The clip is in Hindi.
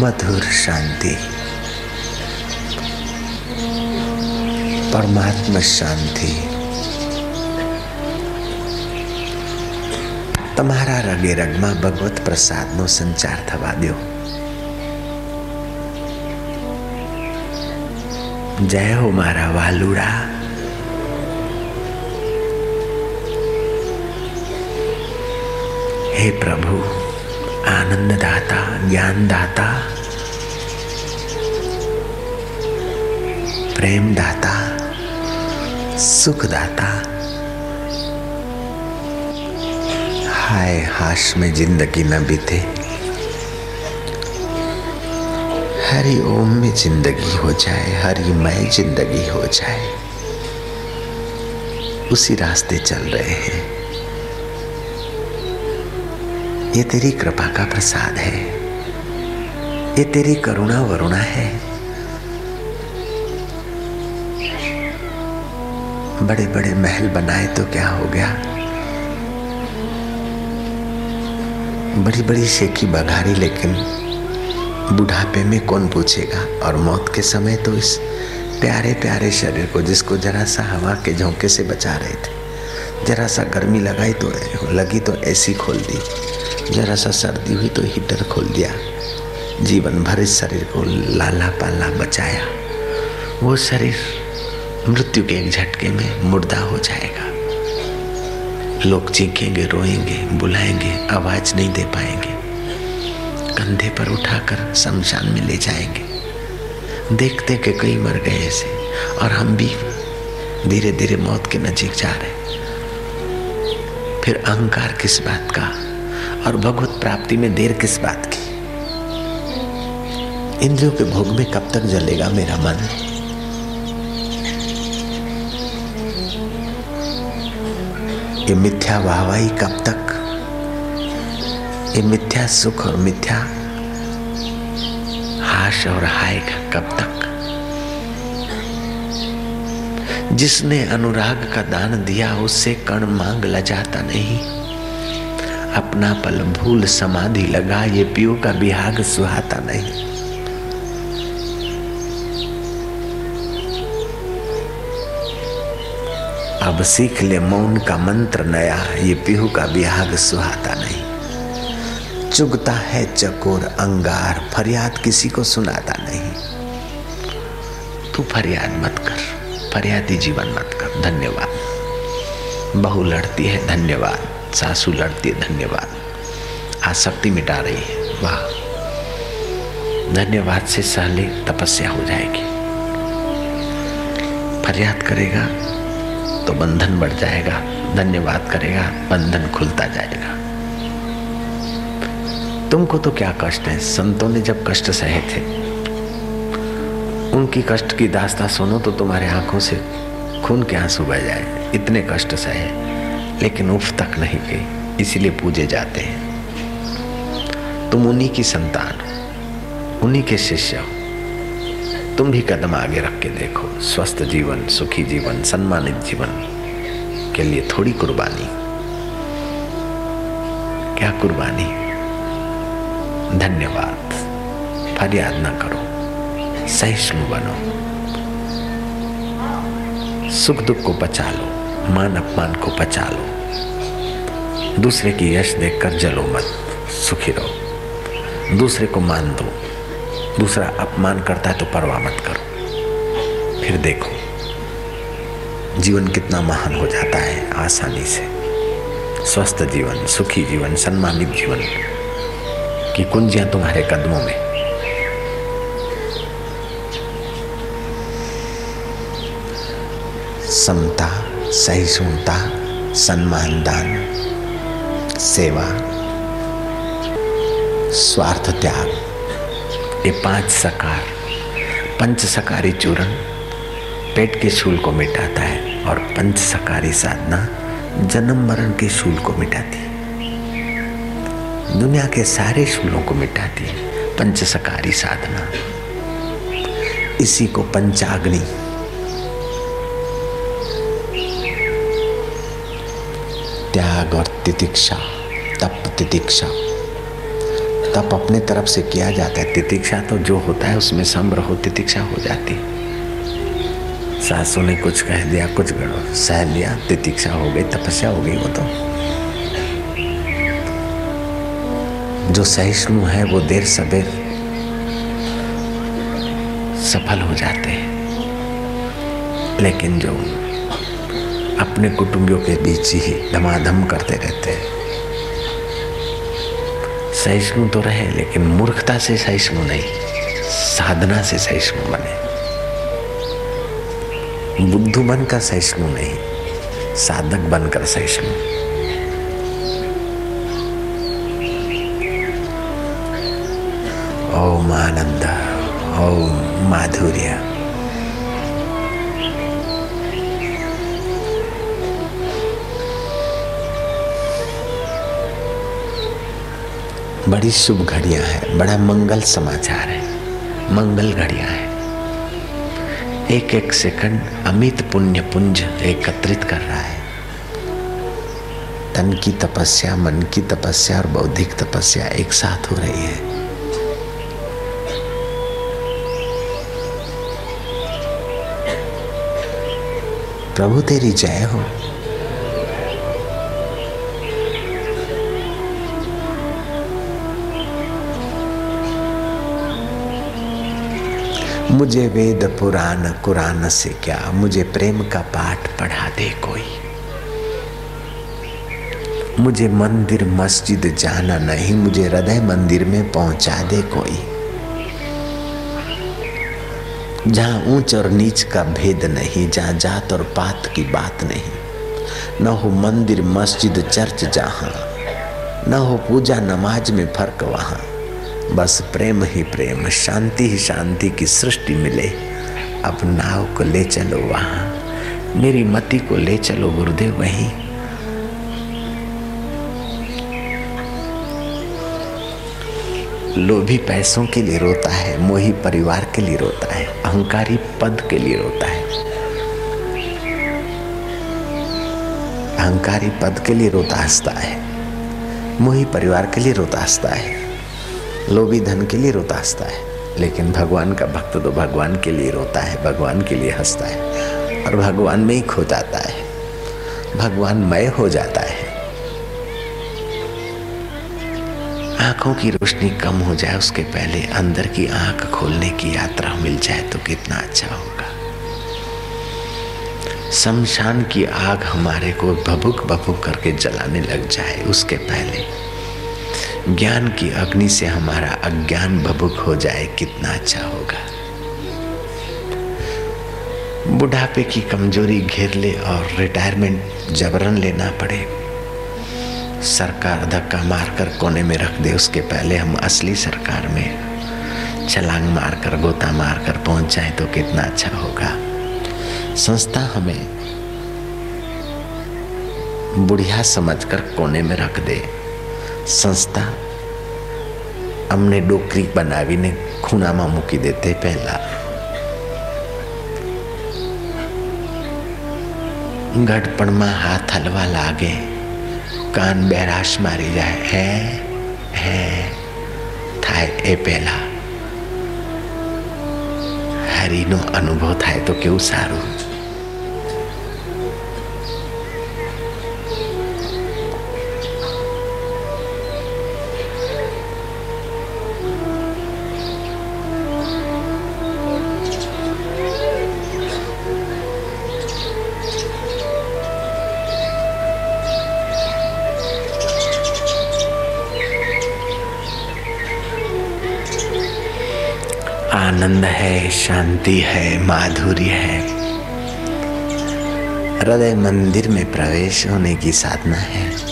मधुर शांति પરમાત્મા શાંતિ તમારા રગે રગમાં ભગવત પ્રસાદનો સંચાર થવા દો જય હો મારા વાલુડા हे प्रभु आनंददाता ज्ञानदाता प्रेमदाता, सुखदाता। हाय हाश में ज़िंदगी न बीते। हरि ओम में ज़िंदगी हो जाए, हरि मय ज़िंदगी हो जाए। उसी रास्ते चल रहे हैं। ये तेरी कृपा का प्रसाद है। ये तेरी करुणा वरुणा है। बड़े बड़े महल बनाए तो क्या हो गया? बड़ी बड़ी शेखी बघारी, लेकिन बुढ़ापे में कौन पूछेगा? और मौत के समय तो इस प्यारे प्यारे शरीर को, जिसको जरा सा हवा के झोंके से बचा रहे थे जरा सा गर्मी लगाई तो लगी तो ऐसी खोल दी। जरा सा सर्दी हुई तो हीटर खोल दिया। जीवन भर इस शरीर को लाला पाला बचाया। वो शरीर मृत्यु के एक झटके में मुर्दा हो जाएगा। लोग चीखेंगे, रोएँगे, बुलाएँगे, आवाज़ नहीं दे पाएँगे। कंधे पर उठाकर शमशान में ले जाएँगे। देखते कि कई मर गए ऐसे, और हम भी धीरे धीरे मौत के नजीक जा रहे फिर अहंकार किस बात का और भगवत प्राप्ति में देर किस बात की? इंद्रियों के भोग में कब तक जलेगा मेरा मन? ये मिथ्या वाहवाही कब तक? ये मिथ्या सुख और मिथ्या हाश और हाय कब तक? जिसने अनुराग का दान दिया, उससे कण मांग लजाता नहीं। अपना पल भूल समाधि लगा, ये पियो का बिहाग सुहाता नहीं। अब सीख ले मौन का मंत्र नया, ये पिहू का बिहाग सुहाता नहीं। चुगता है चकोर अंगार, फरियाद किसी को सुनाता नहीं। तू फरियाद मत कर, फरियादी जीवन मत कर, धन्यवाद। बहू लड़ती है धन्यवाद, सासू लड़ती है धन्यवाद। आसक्ति मिटा रही है, वाह। धन्यवाद से सहले तपस्या हो जाएगी। फरियाद करेगा तो बंधन बढ़ जाएगा, धन्यवाद करेगा, बंधन खुलता जाएगा। तुमको तो क्या कष्ट है? संतों ने जब कष्ट सहे थे, उनकी कष्ट की दास्ता सुनो तो तुम्हारे आँखों से खून के आँसू बह जाए। इतने कष्ट सहे, लेकिन उफ तक नहीं गई, इसीलिए पूजे जाते हैं। तुम उन्हीं की संतान हो उन्हीं के शिष्य हो। तुम भी कदम आगे रख के देखो। स्वस्थ जीवन, सुखी जीवन, सम्मानित जीवन के लिए थोड़ी कुर्बानी। क्या कुर्बानी? धन्यवाद। फरियाद ना करो। सहिष्णु बनो। सुख दुख को बचा लो। मान अपमान को बचा लो। दूसरे की यश देखकर जलो मत। सुखी रहो। दूसरे को मान दो। दूसरा अपमान करता है तो परवाह मत करो। फिर देखो, जीवन कितना महान हो जाता है आसानी से। स्वस्थ जीवन, सुखी जीवन सम्मानित जीवन की कुंजियाँ तुम्हारे कदमों में। समता, सहिष्णुता, सम्मान, दान, सेवा, स्वार्थ, त्याग ये पाँच सकार, पंच सकारी चूर्ण पेट के शूल को मिटाता है और पंच सकारी साधना जन्म मरण के शूल को मिटाती दुनिया के सारे शूलों को मिटाती है पंच सकारी साधना। इसी को पंचाग्नि। त्याग और तितिक्षा, तप तितिक्षा। तप अपने तरफ़ से किया जाता है। तितिक्षा तो जो होता है, उसमें सम्र हो, तितिक्षा हो जाती सासू ने कुछ कह दिया, कुछ गड़ो सह लिया, तितिक्षा हो गई, तपस्या हो गई वो तो। जो सहिष्णु है, वो देर सबेर सफल हो जाते हैं। लेकिन जो अपने कुटुंबियों के बीच ही धमाधम करते रहते हैं। सहिष्णु तो रहे, लेकिन मूर्खता से सहिष्णु नहीं, साधना से सहिष्णु बने। बुद्धू बनकर सहिष्णु नहीं, साधक बनकर सहिष्णु। ओम आनंद, ओम माधुर्य। बड़ी शुभ घड़ियाँ हैं, बड़ा मंगल समाचार है, मंगल घड़ियाँ हैं। एक एक सेकंड अमित पुण्य पुंज एकत्रित कर रहा है। तन की तपस्या, मन की तपस्या और बौद्धिक तपस्या एक साथ हो रही है। प्रभु तेरी जय हो। मुझे वेद पुराण, कुरान से क्या? मुझे प्रेम का पाठ पढ़ा दे कोई। मुझे मंदिर, मस्जिद जाना नहीं, मुझे हृदय मंदिर में पहुँचा दे कोई। जहाँ ऊंच और नीच का भेद नहीं, जहाँ जात और पात की बात नहीं। न हो मंदिर, मस्जिद, चर्च जहाँ, न हो पूजा नमाज़ में फ़र्क वहाँ। बस प्रेम ही प्रेम, शांति ही शांति की सृष्टि मिले। अब नाव को ले चलो वहाँ, मेरी मति को ले चलो गुरुदेव वहीं। लोभी पैसों के लिए रोता है, मोही परिवार के लिए रोता है, अहंकारी पद के लिए रोता है। अहंकारी पद के लिए रोता हंसता है, मोही परिवार के लिए रोता हंसता है। लोभी धन के लिए रोता हंसता है, लेकिन भगवान का भक्त तो भगवान के लिए रोता है, भगवान के लिए हंसता है और भगवान में ही खो जाता है। भगवान मय हो जाता है। आँखों की रोशनी कम हो जाए, उसके पहले अंदर की आँख खोलने की यात्रा मिल जाए तो कितना अच्छा होगा। शमशान की आग हमारे को भभुक भभुक करके जलाने लग जाए, उसके पहले। ज्ञान की अग्नि से हमारा अज्ञान भभुक हो जाए कितना अच्छा होगा। बुढ़ापे की कमज़ोरी घेर ले और रिटायरमेंट जबरन लेना पड़े। सरकार धक्का मारकर कोने में रख दे, उसके पहले हम असली सरकार में छलांग मारकर, गोता मारकर पहुँच जाए तो कितना अच्छा होगा। संस्था हमें बुढ़िया समझकर कोने में रख दे। સંસ્થા અમને ડોકરી બનાવીને ખૂણામાં મૂકી દે તે પહેલા. ગઢપણમાં હાથ હલવા લાગે, કાન બેરાશ મારી જાય, હે હે, થાય એ પહેલા. હરિનો અનુભવ થાય તો કેવું સારું? आनंद है शांति है माधुर्य है। हृदय मंदिर में प्रवेश होने की साधना है।